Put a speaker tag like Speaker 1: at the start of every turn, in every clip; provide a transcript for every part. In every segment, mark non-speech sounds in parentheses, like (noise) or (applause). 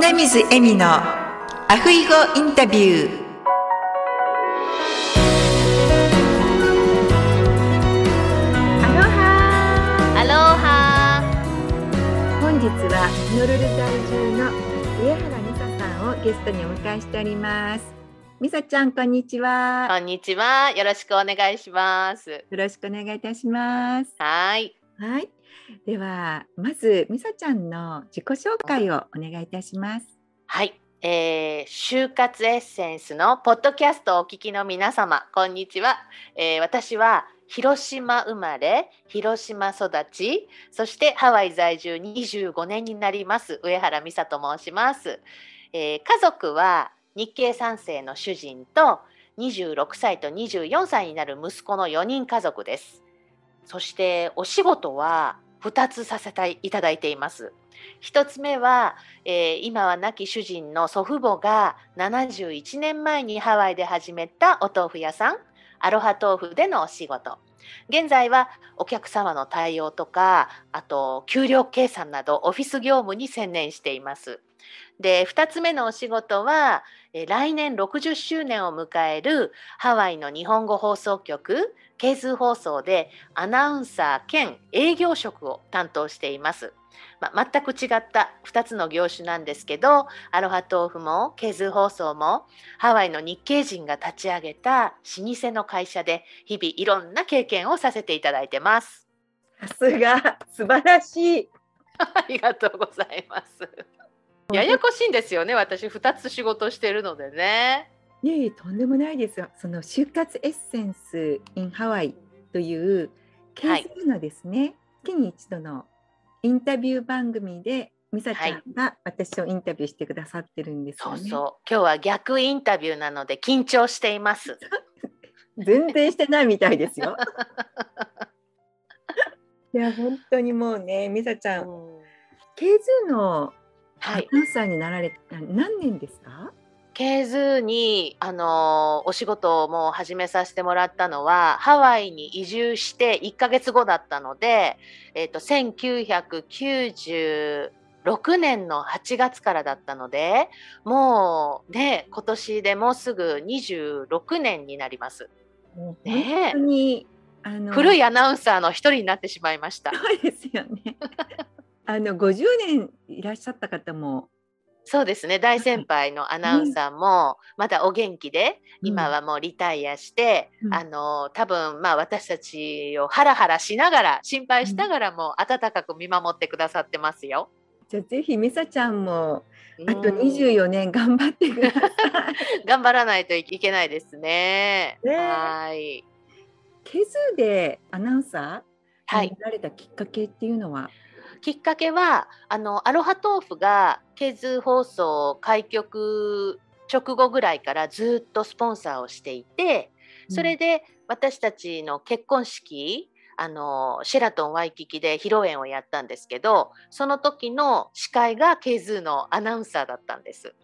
Speaker 1: 米水恵美のアフイゴインタビュー。アロハ。
Speaker 2: アロハ。
Speaker 1: 本日はホノルル在住の上原美沙さんをゲストにお迎えしております。美沙ちゃんこんにちは。
Speaker 2: こんにちは。よろしくお願いします。
Speaker 1: よろしくお願いいたします。
Speaker 2: はい。
Speaker 1: はいではまず美沙ちゃんの自己紹介をお願いいたします。
Speaker 2: はい。えー、就活エッセンスのポッドキャストをお聞きの皆様こんにちは、えー、私は広島生まれ広島育ちそしてハワイ在住25年になります上原美沙と申します、えー、家族は日系3世の主人と26歳と24歳になる息子の4人家族です。そしてお仕事は2つさせていただいています。1つ目は、えー、今は亡き主人の祖父母が71年前にハワイで始めたお豆腐屋さんアロハ豆腐でのお仕事。現在はお客様の対応とかあと給料計算などオフィス業務に専念しています。で2つ目のお仕事はえ来年60周年を迎えるハワイの日本語放送局ケーズ放送でアナウンサー兼営業職を担当しています。まあ、全く違った2つの業種なんですけどアロハ豆腐もケーズ放送もハワイの日系人が立ち上げた老舗の会社で日々いろんな経験をさせていただいてます。
Speaker 1: さすが素晴らしい (laughs)
Speaker 2: ありがとうございます。ややこしいんですよね私2つ仕事してるのでね。
Speaker 1: いえいえとんでもないですよ。その就活エッセンス in ハワイというケースのですね、はい、月に一度のインタビュー番組でミサちゃんが私をインタビューしてくださってるんですよね。
Speaker 2: はい、そうそう今日は逆インタビューなので緊張しています。(laughs)
Speaker 1: 全然してないみたいですよ。(laughs) いや本当にもうねミサちゃん、うん、ケーズのはい、アナウンサーになられ何年ですか？
Speaker 2: ケーズに、あのお仕事をもう始めさせてもらったのはハワイに移住して1ヶ月後だったので、えーと、1996年の8月からだったのでもうね今年でもうすぐ26年になります。
Speaker 1: ね、本当に
Speaker 2: あの古いアナウンサーの一人になってしまいました。(laughs)
Speaker 1: そうですよねあの50年いらっしゃった方も。
Speaker 2: そうですね。大先輩のアナウンサーもまだお元気で、今はもうリタイアして、うん、あの多分まあ私たちをハラハラしながら心配しながらも温かく見守ってくださってますよ。
Speaker 1: じゃあぜひミサちゃんもあと24年頑張ってください。(laughs)
Speaker 2: 頑張らないといけないですね。ね。はい。
Speaker 1: ケズでアナウンサーになられたきっかけっていうのは、はい
Speaker 2: きっかけはあのアロハ豆腐がケーズ放送開局直後ぐらいからずっとスポンサーをしていてそれで私たちの結婚式あのシェラトンワイキキで披露宴をやったんですけどその時の司会がケーズのアナウンサーだったんです。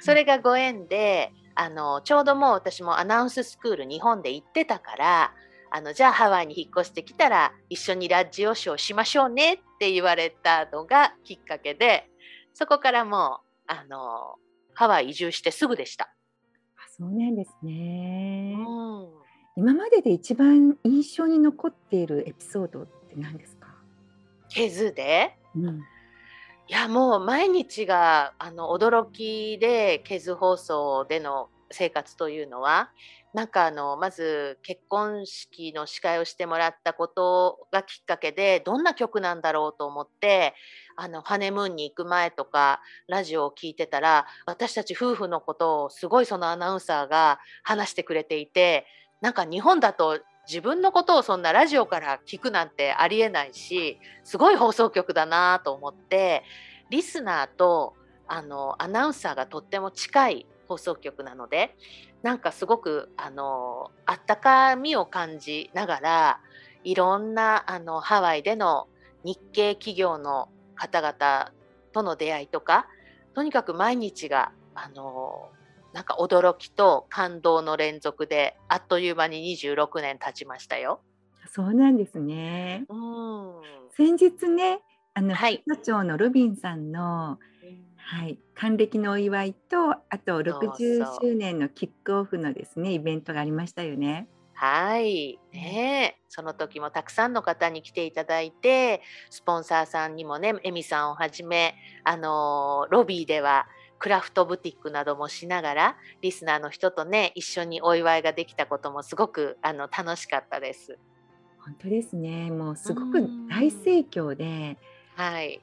Speaker 2: それがご縁であのちょうどもう私もアナウンススクール日本で行ってたからあのじゃあハワイに引っ越してきたら一緒にラジオショーしましょうねって言われたのがきっかけでそこからもうあのハワイ移住してすぐでした。
Speaker 1: あそうなんですね、うん、今までで一番印象に残っているエピソードって何ですか？
Speaker 2: ケズで、うん、いやもう毎日があの驚きでケズ放送での生活というのはなんかあのまず結婚式の司会をしてもらったことがきっかけでどんな曲なんだろうと思ってあのハネムーンに行く前とかラジオを聞いてたら私たち夫婦のことをすごいそのアナウンサーが話してくれていてなんか日本だと自分のことをそんなラジオから聞くなんてありえないしすごい放送局だなと思ってリスナーとあのアナウンサーがとっても近い放送局なのでなんかすごくあのあったかみを感じながらいろんなあのハワイでの日系企業の方々との出会いとかとにかく毎日があのなんか驚きと感動の連続であっという間に26年経ちましたよ。
Speaker 1: そうなんですね。うん先日ねあの、はい、社長のルビンさんのはい、還暦のお祝いとあと60周年のキックオフのですねイベントがありましたよね。
Speaker 2: はい。ねその時もたくさんの方に来ていただいてスポンサーさんにもねエミさんをはじめあのロビーではクラフトブティックなどもしながらリスナーの人とね一緒にお祝いができたこともすごくあの楽しかったです。
Speaker 1: 本当ですね。もうすごく大盛況で、
Speaker 2: はい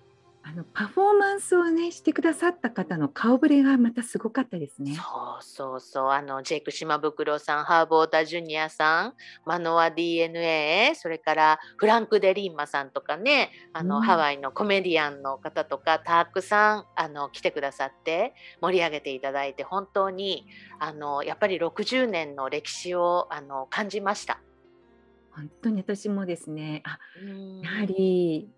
Speaker 1: あのパフォーマンスをねしてくださった方の顔ぶれがまたすごかったですね。
Speaker 2: そうそうそうあのジェイク島袋さんハーボータジュニアさんマノア DNA それからフランク・デ・リーマさんとかねあの、うん、ハワイのコメディアンの方とかたくさんあの来てくださって盛り上げていただいて本当にあのやっぱり60年の歴史をあの感じました。
Speaker 1: 本当に私もですねあやはり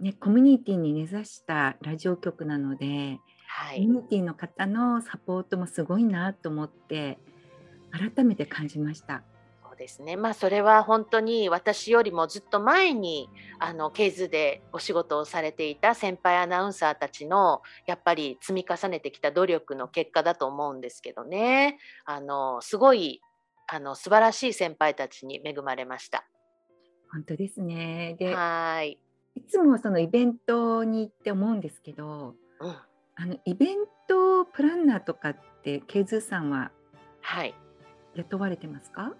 Speaker 1: ね、コミュニティに根ざしたラジオ局なので、はい、コミュニティの方のサポートもすごいなと思って改めて感じました。
Speaker 2: そうですね、まあ、それは本当に私よりもずっと前にあのケーズでお仕事をされていた先輩アナウンサーたちのやっぱり積み重ねてきた努力の結果だと思うんですけどね。あのすごいあの素晴らしい先輩たちに恵まれました。
Speaker 1: 本当ですね。で
Speaker 2: はい
Speaker 1: いつもそのイベントに行って思うんですけど、うん、あのイベントプランナーとかってケイズさんは雇われてますか、は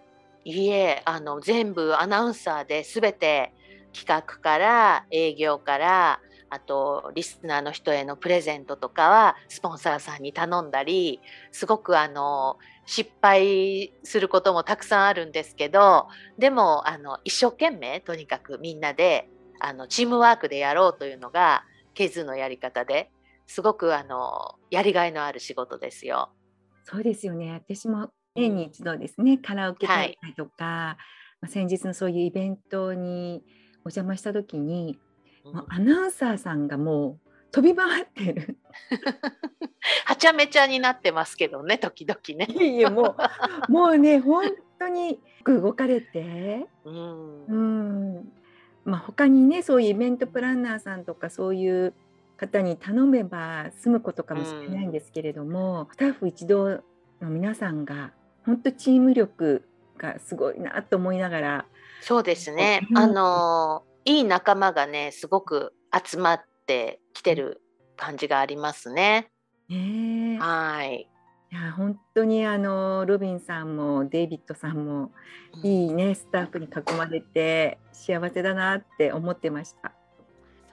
Speaker 2: い、いえあの全部アナウンサーで全て企画から営業からあとリスナーの人へのプレゼントとかはスポンサーさんに頼んだりすごくあの失敗することもたくさんあるんですけどでもあの一生懸命とにかくみんなであのチームワークでやろうというのがケズのやり方ですごくあのやりがいのある仕事ですよ。
Speaker 1: そうですよね私も年に一度ですねカラオケ大会とか、はい、ま先日のそういうイベントにお邪魔した時に、うん、もうアナウンサーさんがもう飛び回ってる。(laughs)
Speaker 2: はちゃめちゃになってますけどね時々ね。
Speaker 1: いやもうもうね本当に動かれて、うん、うんまあ、他にねそういうイベントプランナーさんとかそういう方に頼めば済むことかもしれないんですけれども、うん、スタッフ一同の皆さんが本当チーム力がすごいなと思いながら
Speaker 2: そうですね、うん、あのいい仲間がねすごく集まってきてる感じがありますね。
Speaker 1: ね
Speaker 2: はい
Speaker 1: いや本当にあのロビンさんもデイビッドさんもいいねスタッフに囲まれて幸せだなって思ってました。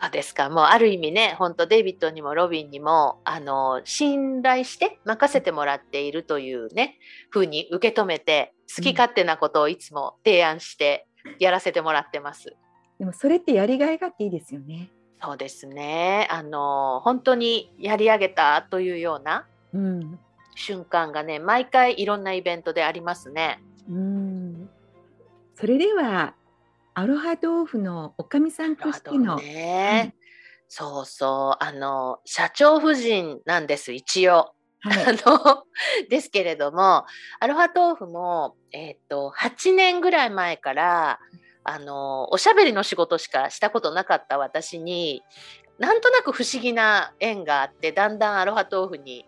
Speaker 2: そうですかもうある意味ね本当デイビッドにもロビンにもあの信頼して任せてもらっているというね風に受け止めて好き勝手なことをいつも提案してやらせてもらってます。
Speaker 1: でもそれってやりがいがあっていいですよね。
Speaker 2: そうですねあの本当にやり上げたというような、うん、瞬間がね毎回いろんなイベントでありますね。
Speaker 1: うん。それではアロハ豆腐のおかみさんとしての、
Speaker 2: ね、うん、そうそう。あの社長夫人なんです一応。はい、(laughs) あのですけれどもアロハ豆腐も、えーと、8年ぐらい前からあのおしゃべりの仕事しかしたことなかった私になんとなく不思議な縁があってだんだんアロハ豆腐に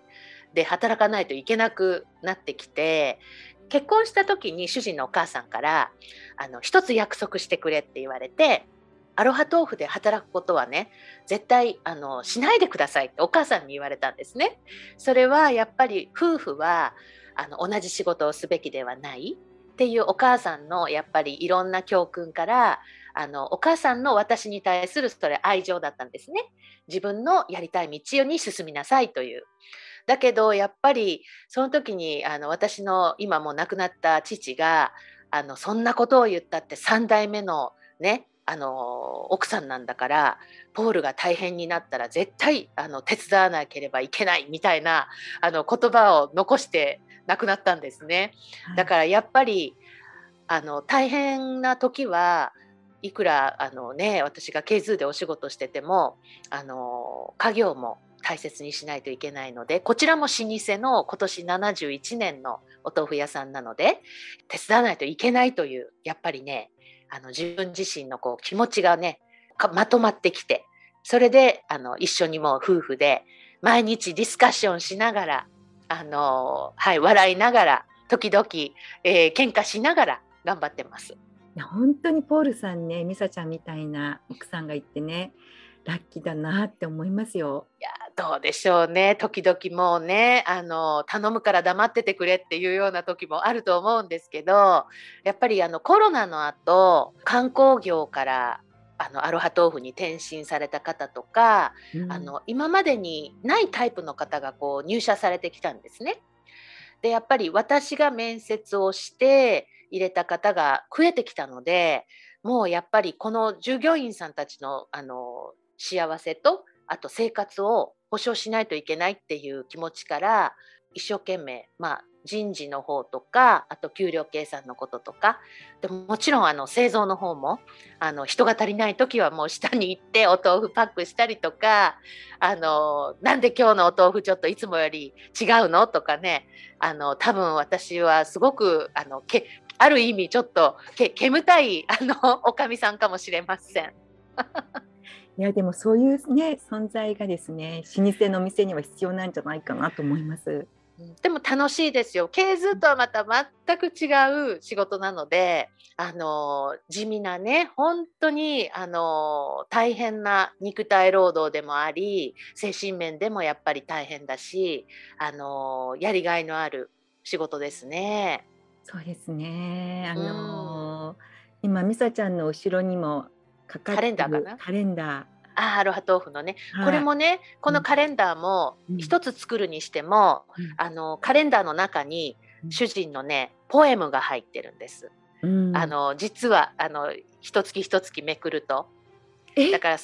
Speaker 2: で働かないといけなくなってきて結婚した時に主人のお母さんからあの一つ約束してくれって言われてアロハ豆腐で働くことはね絶対あのしないでくださいってお母さんに言われたんですね。それはやっぱり夫婦はあの同じ仕事をすべきではないっていうお母さんのやっぱりいろんな教訓からあのお母さんの私に対するそれ愛情だったんですね。自分のやりたい道に進みなさいという。だけどやっぱりその時にあの私の今も亡くなった父があのそんなことを言ったって3代目のねあの奥さんなんだからポールが大変になったら絶対あの手伝わなければいけないみたいなあの言葉を残して亡くなったんですね。だからやっぱりあの大変な時はいくらあの、ね、私が K2 でお仕事しててもあの家業も大切にしないといけないのでこちらも老舗の今年71年のお豆腐屋さんなので手伝わないといけないというやっぱりねあの自分自身のこう気持ちがねまとまってきてそれであの一緒にもう夫婦で毎日ディスカッションしながらあの、はい、笑いながら時々、えー、喧嘩しながら頑張ってます。
Speaker 1: 本当にポールさんね、ミサちゃんみたいな奥さんがいてね、ラッキーだなって思いますよ。
Speaker 2: いやどうでしょうね時々もうねあの頼むから黙っててくれっていうような時もあると思うんですけどやっぱりあのコロナの後観光業からあのアロハ豆腐に転身された方とか、うん、あの今までにないタイプの方がこう入社されてきたんですね。でやっぱり私が面接をして入れた方が増えてきたのでもうやっぱりこの従業員さんたちのあの幸せとあと生活を保障しないといけないっていう気持ちから一生懸命、まあ、人事の方とかあと給料計算のこととかでももちろんあの製造の方もあの人が足りない時はもう下に行ってお豆腐パックしたりとかあのなんで今日のお豆腐ちょっといつもより違うのとかねあの多分私はすごくあのけある意味ちょっとけ煙たいあのおかみさんかもしれません。
Speaker 1: いやでもそういうね存在がですね老舗の店には必要なんじゃないかなと思います。
Speaker 2: でも楽しいですよ。ケーズとはまた全く違う仕事なので、あの地味なね、本当にあの大変な肉体労働でもあり、精神面でもやっぱり大変だし、あのやりがいのある仕事ですね。
Speaker 1: そうですね。あの、うん、今ミサちゃんの後ろにもかかカレンダーかな？カレンダー。
Speaker 2: あアロハ豆腐のね、はい、これもねこのカレンダーも一つ作るにしても、うん、あのカレンダーの中に主人のねポエムが入ってるんです。うん、あの実はあの一月一月めくると。だから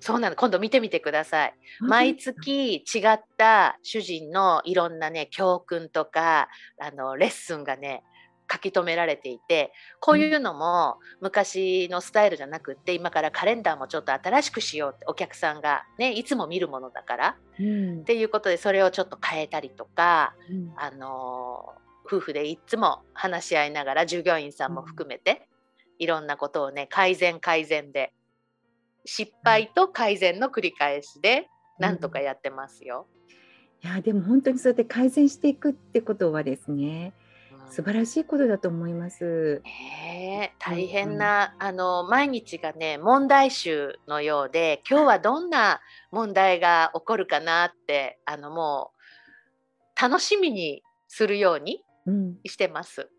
Speaker 2: そうなの。今度見てみてください。毎月違った主人のいろんなね教訓とかあのレッスンがね書き留められていてこういうのも昔のスタイルじゃなくって今からカレンダーもちょっと新しくしようってお客さんがねいつも見るものだから、うん、っていうことでそれをちょっと変えたりとか、うん、あの夫婦でいつも話し合いながら従業員さんも含めて、うん、いろんなことをね改善改善で失敗と改善の繰り返しでなんとかやってますよ。
Speaker 1: いやでも本当にそうやって改善していくってことはですね素晴らしいことだと思います。
Speaker 2: えー、大変な、うん、あの毎日がね問題集のようで今日はどんな問題が起こるかなってあのもう楽しみにするようにしてます。うん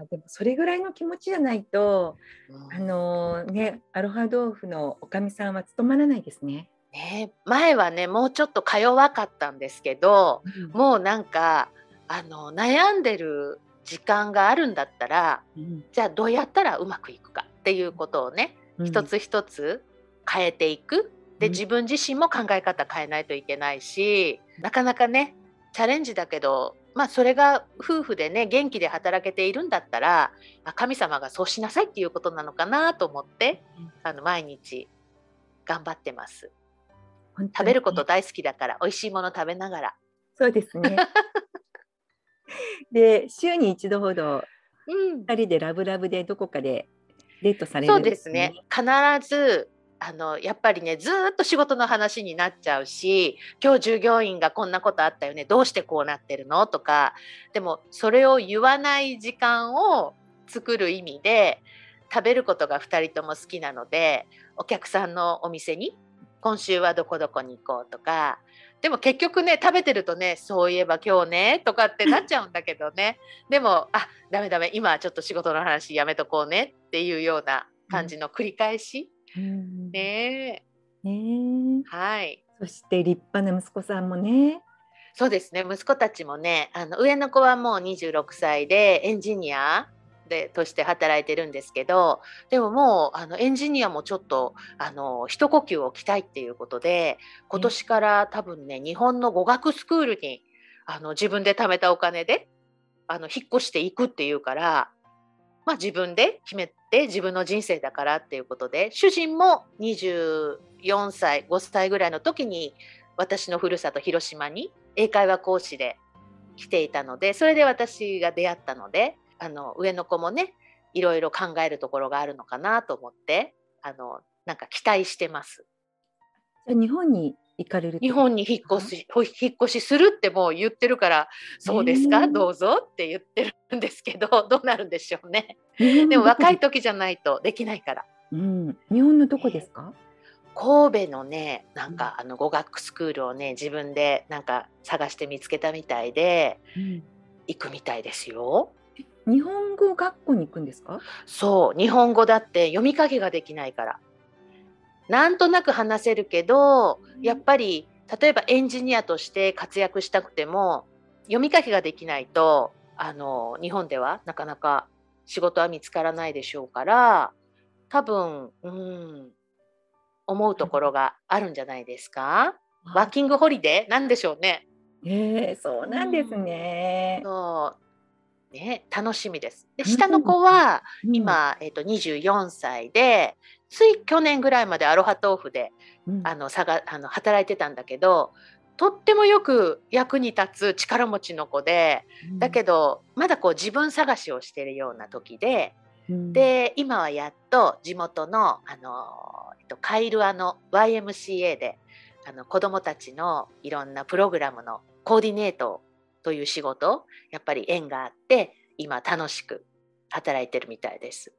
Speaker 1: あでもそれぐらいの気持ちじゃないと、うん、あのねアロハ豆腐のおかみさんは務まらないですね。
Speaker 2: ね前はねもうちょっとか弱かったんですけど、うん、もうなんかあの悩んでる時間があるんだったら、うん、じゃあどうやったらうまくいくかっていうことをね、うん、一つ一つ変えていくで自分自身も考え方変えないといけないしなかなかねチャレンジだけどまあそれが夫婦でね元気で働けているんだったら、まあ、神様がそうしなさいっていうことなのかなと思って、あの毎日頑張ってます。食べること大好きだから美味しいもの食べながら。
Speaker 1: そうですね。(laughs) (laughs) で週に一度ほど2人でラブラブでどこかでデートされる、
Speaker 2: ね、そうですね。必ずあのやっぱりねずっと仕事の話になっちゃうし今日従業員がこんなことあったよねどうしてこうなってるの？とかでもそれを言わない時間を作る意味で食べることが2人とも好きなのでお客さんのお店に今週はどこどこに行こうとかでも結局ね食べてるとねそういえば今日ねとかってなっちゃうんだけどね。でもあダメダメ今はちょっと仕事の話やめとこうねっていうような感じの繰り返し、うん、ね。ね。はい。
Speaker 1: そして立派な息子さんもね。
Speaker 2: そうですね息子たちもねあの上の子はもう26歳でエンジニアでとして働いてるんですけどでももうあのエンジニアもちょっとあの一呼吸置きたいっていうことで今年から多分ね日本の語学スクールにあの自分で貯めたお金であの引っ越していくっていうから、まあ、自分で決めて自分の人生だからっていうことで主人も24歳5歳ぐらいの時に私のふるさと広島に英会話講師で来ていたのでそれで私が出会ったのであの上の子もねいろいろ考えるところがあるのかなと思ってあのなんか期待してます。
Speaker 1: 日本に行かれる
Speaker 2: 日本に引っ越し引っ越しするってもう言ってるからそうですか、どうぞって言ってるんですけど (laughs) どうなるんでしょうね。でも若い時じゃないとできないから。
Speaker 1: うん、日本のどこですか、
Speaker 2: 神戸のねなんかあの語学スクールをね自分でなんか探して見つけたみたいで、うん、行くみたいですよ。
Speaker 1: 日本語学校に行くんですか？
Speaker 2: そう日本語だって読み書きができないから。なんとなく話せるけどやっぱり例えばエンジニアとして活躍したくても読み書きができないとあの日本ではなかなか仕事は見つからないでしょうから多分、うん、思うところがあるんじゃないですか？ワーキングホリデー？なんでしょうね。
Speaker 1: えー、そうなんですね。
Speaker 2: そうね楽しみです。で下の子は今、えーと、と24歳でつい去年ぐらいまでアロハ豆腐で、うん、あのさがあの働いてたんだけどとってもよく役に立つ力持ちの子で、うん、だけどまだこう自分探しをしてるような時で、うん、で今はやっと地元のあの、えっと、カイルアの YMCA であの子どもたちのいろんなプログラムのコーディネートという仕事やっぱり縁があって今楽しく働いてるみたいです。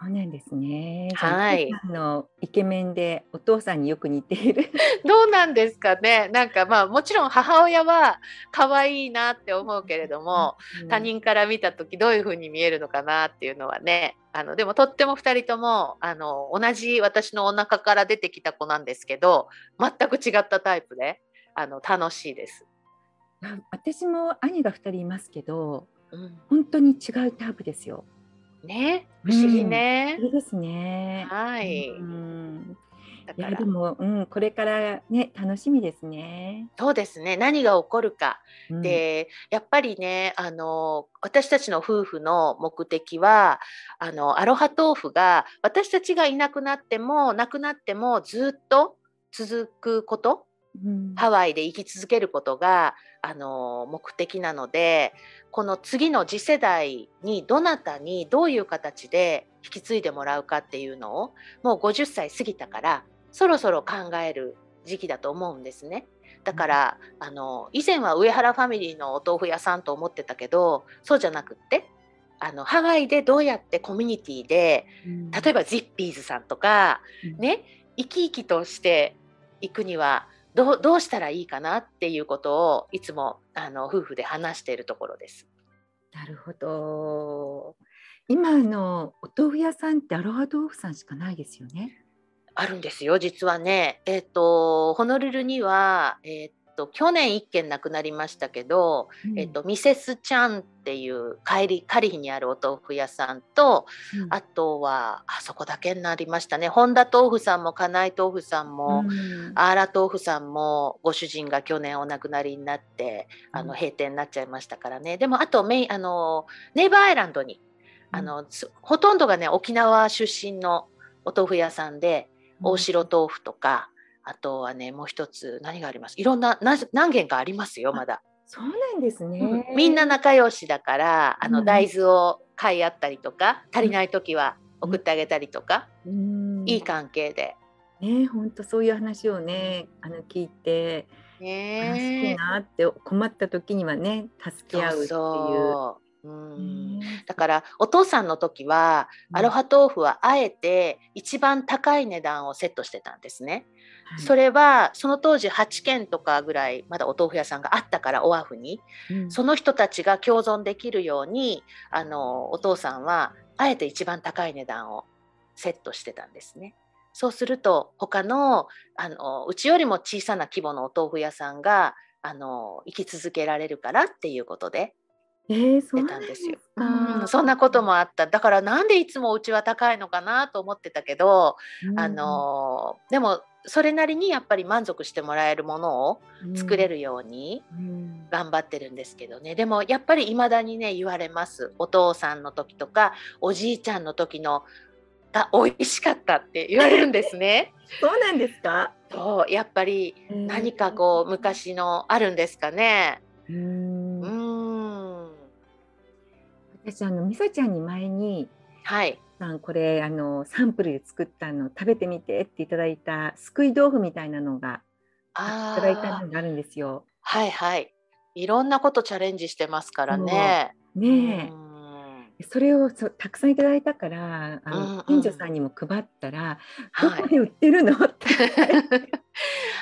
Speaker 1: そうなんですね。
Speaker 2: はい。
Speaker 1: あのイケメンでお父さんによく似ている。(laughs)
Speaker 2: どうなんですかね。なんかまあもちろん母親は可愛いなって思うけれども、うん、他人から見た時どういう風に見えるのかなっていうのはね。あのでもとっても2人ともあの同じ私のお腹から出てきた子なんですけど全く違ったタイプであの楽しいです。
Speaker 1: 私も兄が2人いますけど、うん、本当に違うタイプですよ。
Speaker 2: ね、不思議ね。
Speaker 1: うん、いいですね。
Speaker 2: はい。
Speaker 1: うん、いやでも、うん、これからね楽しみですね。
Speaker 2: そうですね。何が起こるか、うん、でやっぱりねあの私たちの夫婦の目的はあのアロハ豆腐が私たちがいなくなってもなくなってもずっと続くこと、うん、ハワイで生き続けることがあの目的なのでこの次の次世代にどなたにどういう形で引き継いでもらうかっていうのをもう50歳過ぎたからそろそろ考える時期だと思うんですね。だから、うん、あの以前は上原ファミリーのお豆腐屋さんと思ってたけどそうじゃなくってあのハワイでどうやってコミュニティで、うん、例えばジッピーズさんとか、うん、ね生き生きとしていくにはどうどうしたらいいかなっていうことをいつもあの夫婦で話しているところです。
Speaker 1: なるほど。今のお豆腐屋さんってアロハ豆腐さんしかないですよね。
Speaker 2: あるんですよ実はね。えっ、ー、とホノルルには、えー、と去年1件亡くなりましたけど、うん、えっと、ミセスちゃんっていう帰りカリヒにあるお豆腐屋さんと、うん、あとはあそこだけになりましたね。本田豆腐さんも金井豆腐さんも、うん、あーら豆腐さんもご主人が去年お亡くなりになってあの閉店になっちゃいましたからね。でもあとメイあのネイバーアイランドにあの、ほとんどがね沖縄出身のお豆腐屋さんで大城豆腐とか、あとはねもう一つ何があります？いろんな何件かありますよまだ。
Speaker 1: そうなんですね、
Speaker 2: うん、みんな仲良しだからあの大豆を買い合ったりとか、足りない時は送ってあげたりとか、うん、いい関係で。
Speaker 1: ね本当そういう話をねあの聞いて、ね、いなって困った時にはね助け合うっていう。そう
Speaker 2: う。ん。だからお父さんの時はアロハ豆腐はあえて一番高い値段をセットしてたんですね。それはその当時8軒とかぐらいまだお豆腐屋さんがあったからオアフに、うん、その人たちが共存できるようにあのお父さんはあえて一番高い値段をセットしてたんですね。そうすると他のあのうちよりも小さな規模のお豆腐屋さんがあの生き続けられるからっていうことで
Speaker 1: えー、
Speaker 2: 出たんですよ。うん、そんなこともあった。だからなんでいつもうちは高いのかなと思ってたけど、うん、あのでもそれなりにやっぱり満足してもらえるものを作れるように頑張ってるんですけどね、でもやっぱり未だにね言われます。お父さんの時とかおじいちゃんの時のが美味しかったって言われるんですね。(laughs)
Speaker 1: そうなんですか？
Speaker 2: そうやっぱり何かこう昔のあるんですかね。
Speaker 1: うん私あの美沙ちゃんに前に、
Speaker 2: はい、
Speaker 1: さんこれあのサンプルで作ったの食べてみてっていただいたすくい豆腐みたいなのがいただいたのがあるんですよ。
Speaker 2: はいはい。いろんなことチャレンジしてますからね。
Speaker 1: ねえ、それをそたくさんいただいたからあの、近所さんにも配ったら、どこで売ってるの？って。(laughs)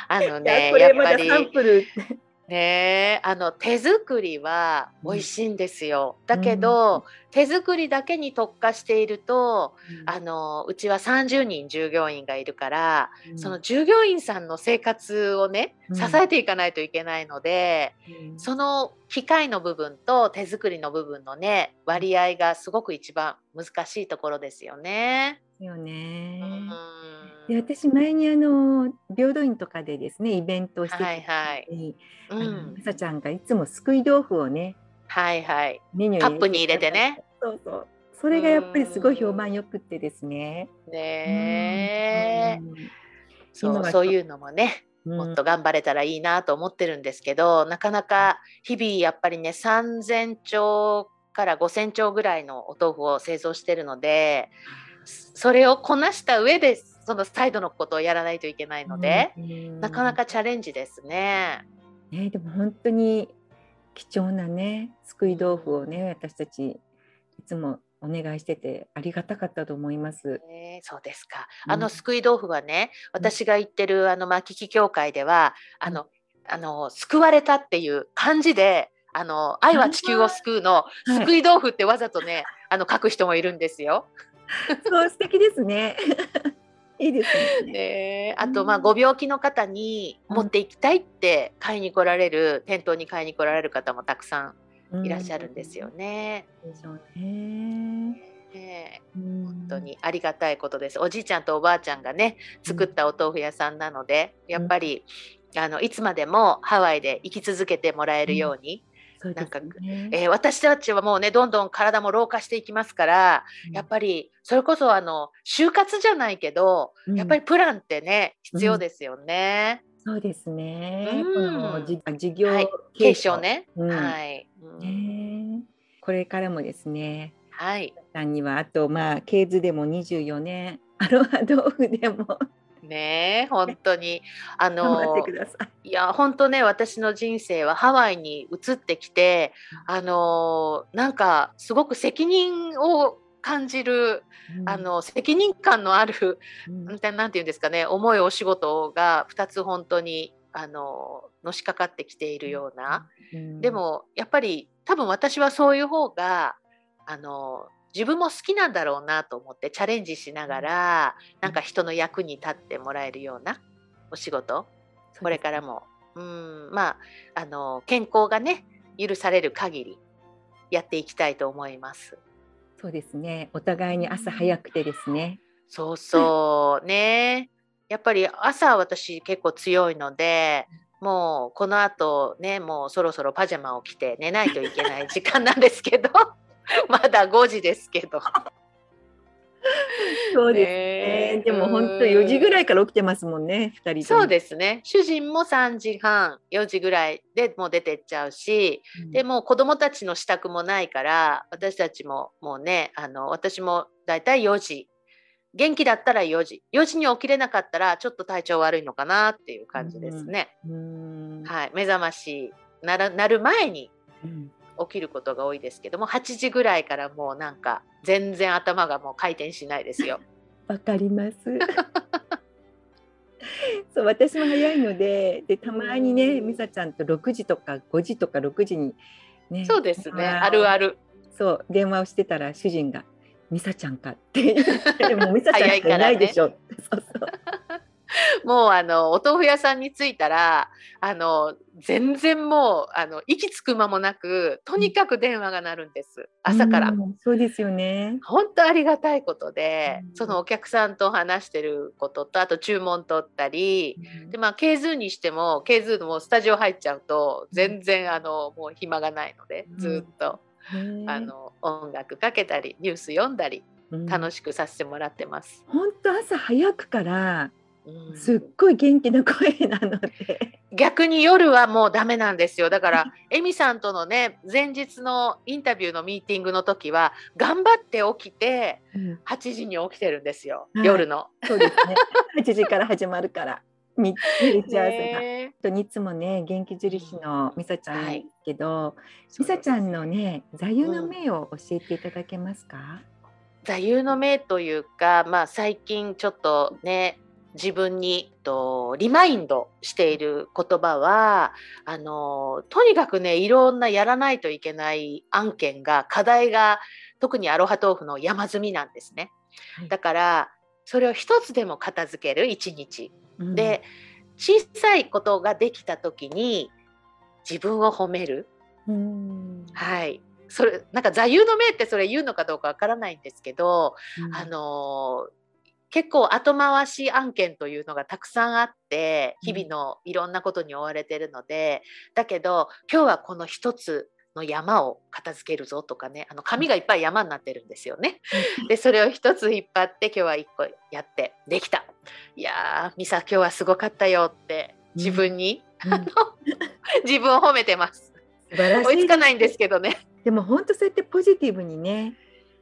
Speaker 2: あのね
Speaker 1: これまだサンプル
Speaker 2: ねあの手作りは美味しいんですよ。うん、だけど、うん、手作りだけに特化していると、うん、あのうちは30人従業員がいるから、その従業員さんの生活をね支えていかないといけないので、その機械の部分と手作りの部分のね割合がすごく一番難しいところですよね。
Speaker 1: よね。で私前にあの平等院とかでですねイベントをしてた時に、はい。はい、まさちゃんがいつもすくい豆腐をね、
Speaker 2: はいはい、メニューカップに入れてね。
Speaker 1: そうそう。それがやっぱりすごい評判よくってですね。
Speaker 2: ねそうそういうのもねもっと頑張れたらいいなと思ってるんですけど、なかなか日々やっぱりね3,000丁から5,000丁ぐらいのお豆腐を製造してるのでそれをこなした上でそのサイドのことをやらないといけないので、なかなかチャレンジですね。
Speaker 1: ねでも本当に貴重なねすくい豆腐をね私たちいつもお願いしててありがたかったと思います。
Speaker 2: えー、そうですか。あのすくい豆腐はね、うん、私が言ってるあのまきき協会では、あの、あの救われたっていう漢字で。あの愛は地球を救うの、すくい豆腐ってわざとね、あの書く人もいるんですよ。
Speaker 1: そう素敵ですね。いいですね。
Speaker 2: ねあとまあご病気の方に持っていきたいって買いに来られる、店頭に買いに来られる方もたくさんいらっしゃるんですよね。
Speaker 1: でしょうね。
Speaker 2: ね本当にありがたいことです。おじいちゃんとおばあちゃんがね作ったお豆腐屋さんなので、やっぱりあのいつまでもハワイで生き続けてもらえるように、ね、なんか、えー、私たちはもうねどんどん体も老化していきますから、うん、やっぱりそれこそあの就活じゃないけど、うん、やっぱりプランってね必要ですよね。
Speaker 1: うん、そうですね。この事業、
Speaker 2: はい、継承ね。はい、
Speaker 1: ね。これからもですね。
Speaker 2: はい。
Speaker 1: さんにはあとまあケーズでも24年、アロハ豆腐でも
Speaker 2: ね本当に。あのい。や本当ね私の人生はハワイに移ってきてあのなんかすごく責任を感じる、うん、あの責任感のある、うん、なんて言うんですかね重いお仕事が2つ本当にあののしかかってきているような、うん、でもやっぱり多分私はそういう方があの自分も好きなんだろうなと思ってチャレンジしながらなんか人の役に立ってもらえるようなお仕事。これからも。うん。まああの健康がね許される限りやっていきたいと思います。
Speaker 1: そうですね。お互いに朝早くてですね。
Speaker 2: そうそう。ね。やっぱり朝私結構強いのでもうこのあとねもうそろそろパジャマを着て寝ないといけない時間なんですけど (laughs) まだ5時ですけど。(laughs)
Speaker 1: そうですね。でも本当4時ぐらいから起きてますもんね、2
Speaker 2: 人そうですね。主人も3時半、4時ぐらいでもう出てっちゃうし、うん、でも子供たちの支度もないから、私たちももうね、あの私もだいたい4時。元気だったら4時。4時に起きれなかったらちょっと体調悪いのかなっていう感じですね。うん、はい。目覚ましなるなる前に起きることが多いですけども8時ぐらいからもうなんか全然頭がもう回転しないですよ。(laughs)
Speaker 1: わかります。(laughs) そう私も早いのででたまにね美沙ちゃんと6時とか5時とか6時に
Speaker 2: ねそうですね。あるある。
Speaker 1: そう電話をしてたら主人が「美沙ちゃんか」って言って「(laughs) もう美沙ちゃんしかいないでしょ」ね、そうそう
Speaker 2: もうあのお豆腐屋さんに着いたらあの全然もうあの息つく間もなくとにかく電話が鳴るんです。朝から、うん、
Speaker 1: そうですよね。
Speaker 2: 本当ありがたいことで、うん、そのお客さんと話してることとあと注文取ったり、うん、でまあズーにしてもズーのスタジオ入っちゃうと全然あのもう暇がないのでずっと、あの音楽かけたりニュース読んだり楽しくさせてもらってます。
Speaker 1: 本当朝早くから
Speaker 2: うん
Speaker 1: すっごい元気な声なので。
Speaker 2: 逆に夜はもうダメなんですよだから (laughs) エミさんとのね前日のインタビューのミーティングの時は頑張って起きて
Speaker 1: うん
Speaker 2: 8時に起きてるんですよ、
Speaker 1: はい
Speaker 2: 夜の。
Speaker 1: そうですね。(laughs) 8時から始まるから。み打ち合わせが。
Speaker 2: ね
Speaker 1: 本当にいつもね元気印のみさちゃんですけど、みさちゃんのね座右の銘を教えていただけますか？
Speaker 2: 座右の銘というか、まあ、最近ちょっとね自分にとリマインドしている言葉はあのとにかくねいろんなやらないといけない案件が課題が特にアロハ豆腐の山積みなんですね。
Speaker 1: はい。
Speaker 2: だからそれを一つでも片付ける一日。
Speaker 1: うん。
Speaker 2: で、小さいことができた時に自分を褒める。
Speaker 1: うん、
Speaker 2: はい。それなんか座右の銘ってそれ言うのかどうかわからないんですけど、
Speaker 1: うん。
Speaker 2: あの結構後回し案件というのがたくさんあって
Speaker 1: うん
Speaker 2: 日々のいろんなことに追われてるので、だけど今日はこの一つの山を片付けるぞとかねあの紙がいっぱい山になってるんですよね。でそれを一つ引っ張って今日は一個やってできた。いやーミサ今日はすごかったよって自分に、
Speaker 1: うん
Speaker 2: あの (laughs) 自分を褒めてます。
Speaker 1: 素晴らしい
Speaker 2: 追いつかないんですけどね。
Speaker 1: でも本当そうやってポジティブにね、
Speaker 2: う
Speaker 1: うん、
Speaker 2: ん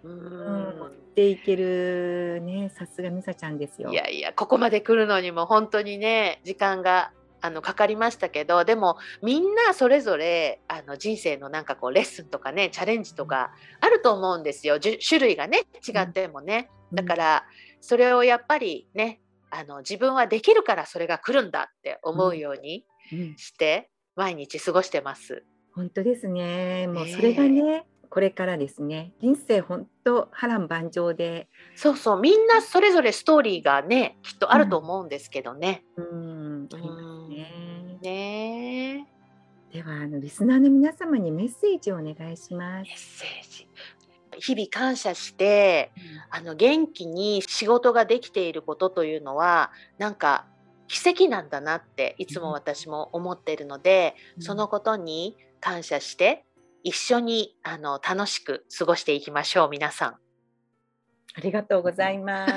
Speaker 1: 持っていけるねさすがみさちゃんですよ。
Speaker 2: いやいやここまで来るのにも本当にね時間があのかかりましたけどでもみんなそれぞれあの人生のなんかこうレッスンとかねチャレンジとかあると思うんですよ種類がね違ってもね。だからそれをやっぱりねあの自分はできるからそれが来るんだって思うように
Speaker 1: うん、うん
Speaker 2: して毎日過ごしてます。
Speaker 1: 本当ですね。もうそれがね、これからですね。人生本当波乱万丈で、
Speaker 2: そうそうみんなそれぞれストーリーがねきっとあると思うんですけどね。
Speaker 1: うん、ありますね。
Speaker 2: ねえ
Speaker 1: ではあのリスナーの皆様にメッセージをお願いします
Speaker 2: メッ。セージ日々感謝してあの元気に仕事ができていることというのはなんか奇跡なんだなっていつも私も思っているので、そのことに感謝して一緒にあの楽しく過ごしていきましょう皆さん。
Speaker 1: ありがとうございます。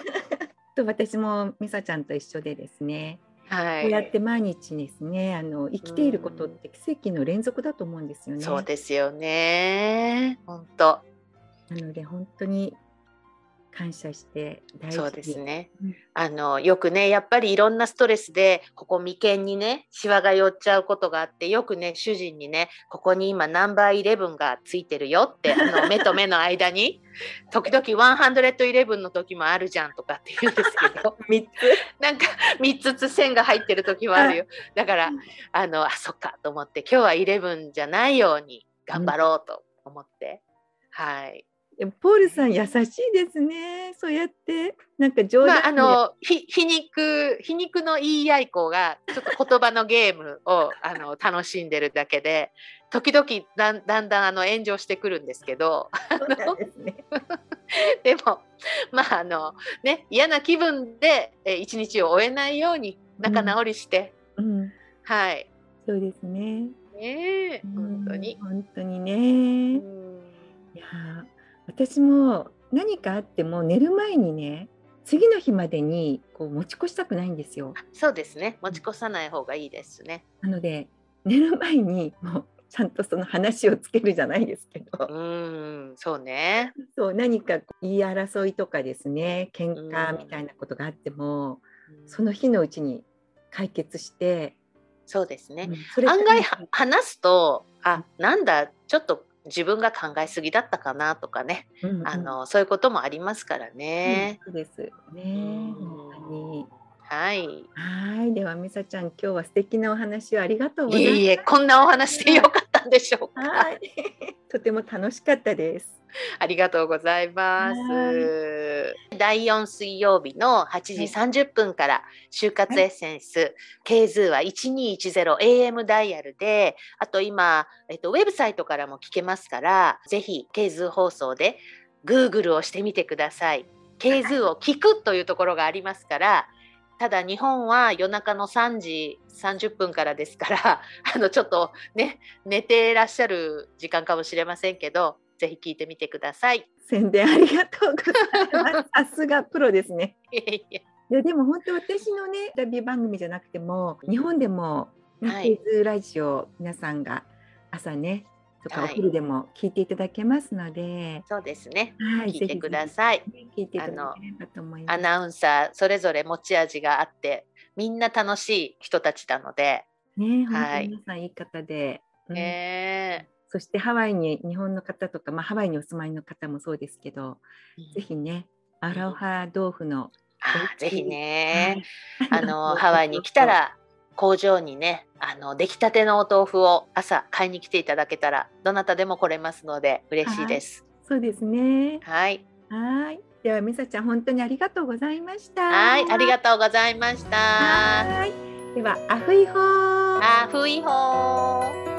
Speaker 1: (laughs) と私もみさちゃんと一緒でですね、
Speaker 2: はい、
Speaker 1: こうやって毎日ですね、あの生きていることって奇跡の連続だと思うんですよね。
Speaker 2: そうですよね本当
Speaker 1: なので本当に感謝して
Speaker 2: そうですね。
Speaker 1: うん。
Speaker 2: あのよくねやっぱりいろんなストレスでここ眉間にねシワが寄っちゃうことがあってよくね主人にねここに今ナンバーイレブンがついてるよってあの (laughs) 目と目の間に時々111の時もあるじゃんとかって言うんですけど。(laughs)
Speaker 1: 三つ。
Speaker 2: なんか3つ線が入ってる時もあるよ。だからあのあそっかと思って今日は11じゃないように頑張ろうと思って、はい。
Speaker 1: でもポールさん優しいですね。そうやってなんか冗談
Speaker 2: まあ、あのひ皮肉皮肉の言い合い子がちょっと言葉のゲームをあの楽しんでるだけで時々だんだんだんあの炎上してくるんですけど
Speaker 1: ね。(laughs)
Speaker 2: でもまああのね嫌な気分でえ一日を終えないように仲直りして、
Speaker 1: うん、
Speaker 2: はい
Speaker 1: そうですね。
Speaker 2: ねえ本当に
Speaker 1: うん。本当に
Speaker 2: う
Speaker 1: ね。
Speaker 2: ん
Speaker 1: いやー私も何かあっても寝る前にね次の日までにこう持ち越したくないんですよ。
Speaker 2: そうですね持ち越さない方がいいですね。
Speaker 1: なので寝る前にもうちゃんとその話をつけるじゃないですけど、
Speaker 2: うんそうね。
Speaker 1: そう何か言い争いとかですね喧嘩みたいなことがあっても、
Speaker 2: うん
Speaker 1: その日のうちに解決して、
Speaker 2: そうですね。
Speaker 1: うんそれ
Speaker 2: 案外は話すとあなんだちょっと自分が考えすぎだったかなとかね、
Speaker 1: うんうん
Speaker 2: あのそういうこともありますからね。
Speaker 1: うんそうですね。
Speaker 2: ん
Speaker 1: 本当に
Speaker 2: はい。
Speaker 1: はいではみさちゃん今日は素敵なお話をありがとうございます。
Speaker 2: いえいえこんなお話でよかっでしょうか？
Speaker 1: はい、(laughs) とても楽しかったです。
Speaker 2: ありがとうございます
Speaker 1: は。
Speaker 2: 第4水曜日の8時30分から就活エッセンス、 KZOOは 1210AM ダイヤルで、あと今、えっと、ウェブサイトからも聞けますから、ぜひズー放送で Google をしてみてください。ズーを聞くというところがありますから、ただ日本は夜中の3時30分からですから、(laughs) あのちょっとね、寝てらっしゃる時間かもしれませんけど、ぜひ聞いてみてください。
Speaker 1: 宣伝ありがとうございます。(laughs) さすがプロですね。
Speaker 2: い
Speaker 1: やでも本当私のねインタビュー番組じゃなくても日本でもラジオ皆さんが朝ねとかお
Speaker 2: はい。
Speaker 1: 昼でも聞いていただけますので、
Speaker 2: そうですね。
Speaker 1: はい、
Speaker 2: 聞いてくだ
Speaker 1: い。
Speaker 2: さい。
Speaker 1: ね聞いていただければと思います。
Speaker 2: アナウンサーそれぞれ持ち味があって、みんな楽しい人たちなので、
Speaker 1: ね、本
Speaker 2: はい。
Speaker 1: 皆さんいい方で、うん。
Speaker 2: え
Speaker 1: そしてハワイに日本の方とか、まあ、ハワイにお住まいの方もそうですけど、
Speaker 2: ー
Speaker 1: ぜひね、アロハ豆腐の、
Speaker 2: ぜひね、
Speaker 1: はい。
Speaker 2: あのハワイに来た、ら工場にね、あの出来たてのお豆腐を朝買いに来ていただけたらどなたでも来れますので嬉しいです。
Speaker 1: そうですね。
Speaker 2: はい、
Speaker 1: はい。では、みさちゃん、本当にありがとうございました。
Speaker 2: はい、ありがとうございました。
Speaker 1: はい。では、アフイホー。
Speaker 2: あふいほー。